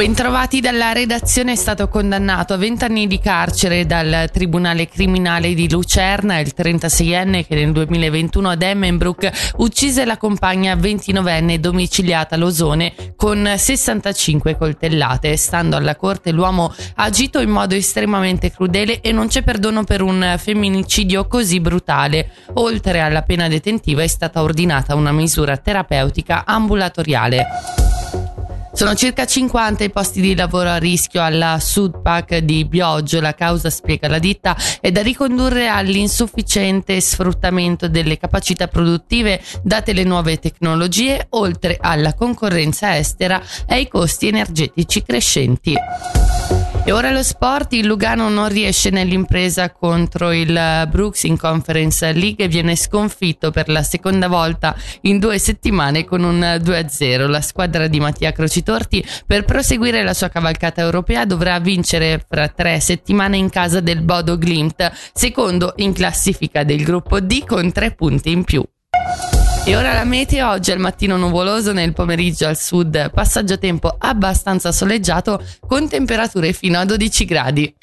Bentrovati dalla redazione è stato condannato a 20 anni di carcere dal Tribunale Criminale di Lucerna il 36enne che nel 2021 ad Emmenbrook uccise la compagna 29enne domiciliata a Losone con 65 coltellate. Stando alla corte l'uomo ha agito in modo estremamente crudele e non c'è perdono per un femminicidio così brutale. Oltre alla pena detentiva è stata ordinata una misura terapeutica ambulatoriale. Sono circa 50 i posti di lavoro a rischio alla Sudpac di Bioggio. La causa, spiega la ditta, è da ricondurre all'insufficiente sfruttamento delle capacità produttive date le nuove tecnologie, oltre alla concorrenza estera e ai costi energetici crescenti. E ora lo sport, il Lugano non riesce nell'impresa contro il Brooks in Conference League e viene sconfitto per la seconda volta in due settimane con un 2-0. La squadra di Mattia Crocitorti per proseguire la sua cavalcata europea dovrà vincere fra tre settimane in casa del Bodo Glimt, secondo in classifica del gruppo D con tre punti in più. E ora la meteo, oggi al mattino nuvoloso, nel pomeriggio al sud passaggio tempo abbastanza soleggiato con temperature fino a 12 gradi.